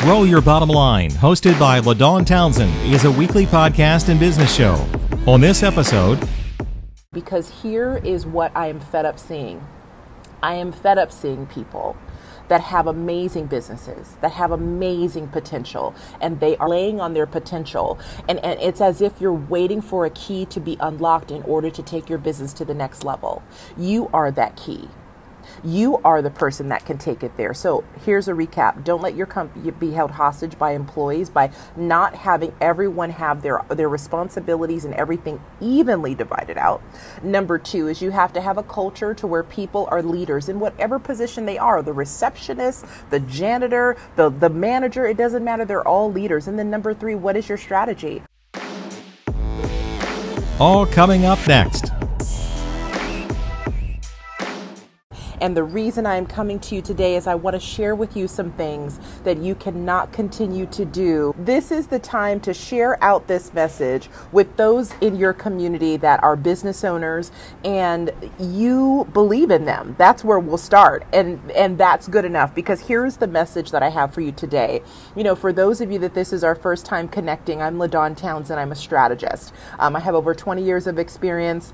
Grow Your Bottom Line, hosted by LaDawn Townsend, is a weekly podcast and business show. On this episode, because here is what I am fed up seeing. I am fed up seeing people that have amazing businesses, that have amazing potential, and they are laying on their potential. And, and it's as if you're waiting for a key to be unlocked in order to take your business to the next level. You are that key. You are the person that can take it there. So here's a recap. Don't let your company be held hostage by employees by not having everyone have their, their responsibilities and everything evenly divided out. Number two is you have to have a culture to where people are leaders in whatever position they are. The receptionist, the janitor, the, the manager, it doesn't matter. They're all leaders. And then number three, what is your strategy? All coming up next. And the reason I'm coming to you today is I want to share with you some things that you cannot continue to do. This is the time to share out this message with those in your community that are business owners and you believe in them. That's where we'll start. And and that's good enough because here's the message that I have for you today. You know, for those of you that this is our first time connecting, I'm LaDawn Townsend. I'm a strategist. Um, I have over 20 years of experience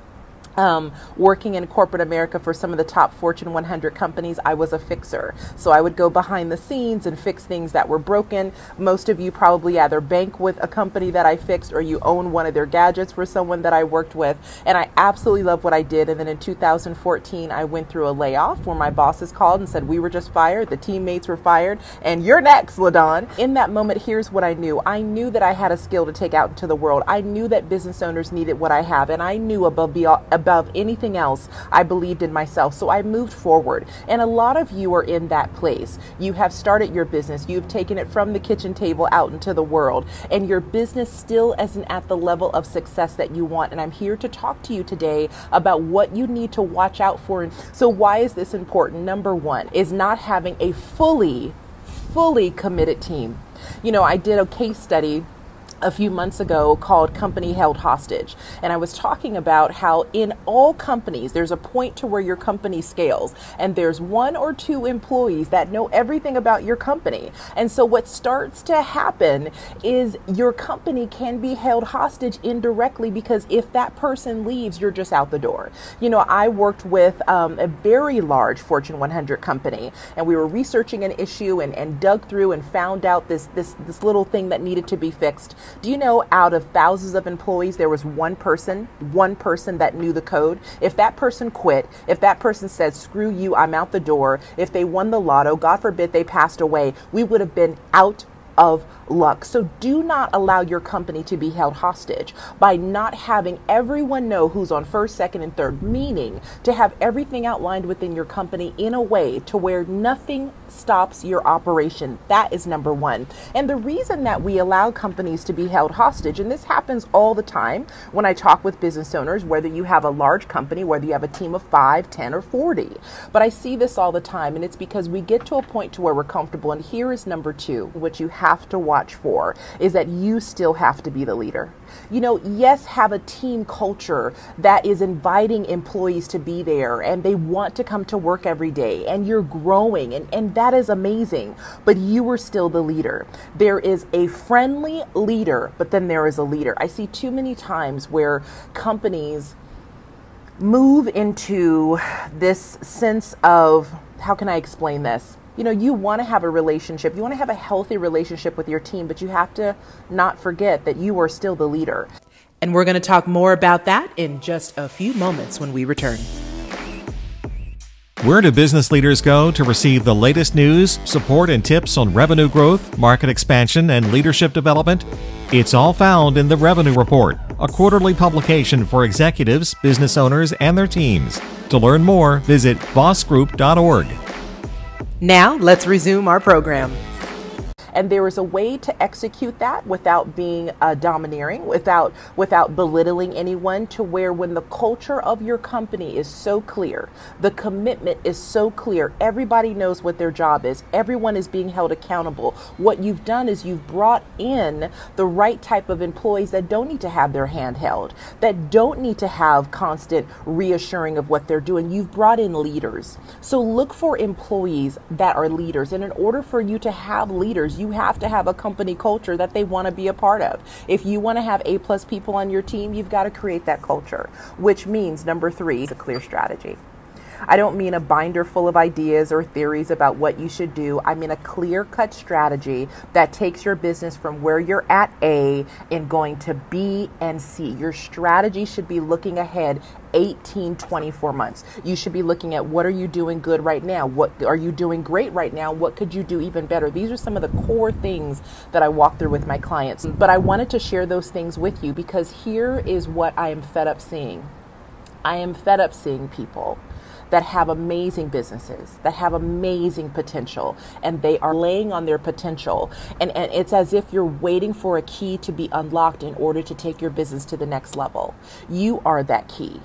um, working in corporate America for some of the top Fortune 100 companies, I was a fixer. So I would go behind the scenes and fix things that were broken. Most of you probably either bank with a company that I fixed or you own one of their gadgets for someone that I worked with. And I absolutely love what I did. And then in 2014, I went through a layoff where my bosses called and said, We were just fired, the teammates were fired, and you're next, LaDawn. In that moment, here's what I knew I knew that I had a skill to take out into the world. I knew that business owners needed what I have, and I knew above, above above anything else, I believed in myself. So I moved forward. And a lot of you are in that place. You have started your business, you've taken it from the kitchen table out into the world, and your business still isn't at the level of success that you want. And I'm here to talk to you today about what you need to watch out for. So, why is this important? Number one is not having a fully, fully committed team. You know, I did a case study a few months ago called Company Held Hostage. And I was talking about how in all companies, there's a point to where your company scales, and there's one or two employees that know everything about your company. And so what starts to happen is your company can be held hostage indirectly because if that person leaves, you're just out the door. You know, I worked with um, a very large Fortune 100 company, and we were researching an issue and, and dug through and found out this, this, this little thing that needed to be fixed. Do you know out of thousands of employees, there was one person, one person that knew the code? If that person quit, if that person said, screw you, I'm out the door, if they won the lotto, God forbid they passed away, we would have been out of luck. So do not allow your company to be held hostage by not having everyone know who's on first, second, and third, meaning to have everything outlined within your company in a way to where nothing stops your operation. That is number one. And the reason that we allow companies to be held hostage, and this happens all the time when I talk with business owners, whether you have a large company, whether you have a team of five, 10, or 40, but I see this all the time, and it's because we get to a point to where we're comfortable. And here is number two, which you have to watch watch for is that you still have to be the leader. You know, yes, have a team culture that is inviting employees to be there and they want to come to work every day and you're growing and, and that is amazing. But you are still the leader. There is a friendly leader, but then there is a leader. I see too many times where companies move into this sense of how can I explain this? You know, you want to have a relationship, you want to have a healthy relationship with your team, but you have to not forget that you are still the leader. And we're going to talk more about that in just a few moments when we return. Where do business leaders go to receive the latest news, support, and tips on revenue growth, market expansion, and leadership development? It's all found in the Revenue Report, a quarterly publication for executives, business owners, and their teams. To learn more, visit vossgroup.org. Now, let's resume our program. And there is a way to execute that without being uh, domineering, without without belittling anyone. To where when the culture of your company is so clear, the commitment is so clear, everybody knows what their job is. Everyone is being held accountable. What you've done is you've brought in the right type of employees that don't need to have their hand held, that don't need to have constant reassuring of what they're doing. You've brought in leaders. So look for employees that are leaders. And in order for you to have leaders, you You have to have a company culture that they want to be a part of. If you want to have A plus people on your team, you've got to create that culture, which means number three a clear strategy. I don't mean a binder full of ideas or theories about what you should do. I mean a clear cut strategy that takes your business from where you're at A and going to B and C. Your strategy should be looking ahead 18 24 months. You should be looking at what are you doing good right now? What are you doing great right now? What could you do even better? These are some of the core things that i walk through with my clients. But i wanted to share those things with you because here is what i am fed up seeing. I am fed up seeing people that have amazing businesses, that have amazing potential, and they are laying on their potential. And, and it's as if you're waiting for a key to be unlocked in order to take your business to the next level. You are that key.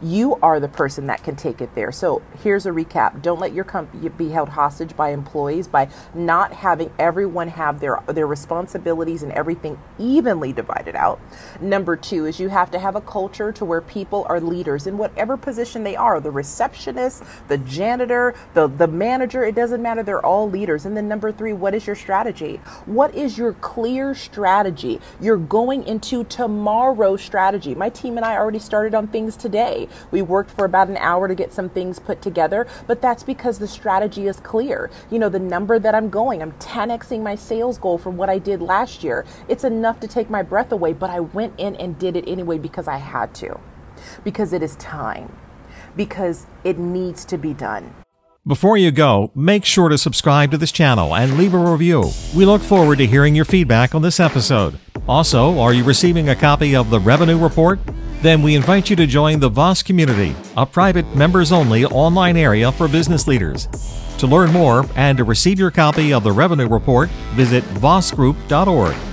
You are the person that can take it there. So here's a recap. Don't let your company be held hostage by employees by not having everyone have their their responsibilities and everything evenly divided out. Number 2 is you have to have a culture to where people are leaders in whatever position they are. The receptionist, the janitor, the the manager, it doesn't matter. They're all leaders. And then number 3, what is your strategy? What is your clear strategy? You're going into tomorrow's strategy. My team and I already started on things today day. We worked for about an hour to get some things put together, but that's because the strategy is clear. You know, the number that I'm going, I'm 10xing my sales goal from what I did last year. It's enough to take my breath away, but I went in and did it anyway because I had to, because it is time, because it needs to be done. Before you go, make sure to subscribe to this channel and leave a review. We look forward to hearing your feedback on this episode. Also, are you receiving a copy of the Revenue Report? Then we invite you to join the Voss community, a private members only online area for business leaders. To learn more and to receive your copy of the Revenue Report, visit vossgroup.org.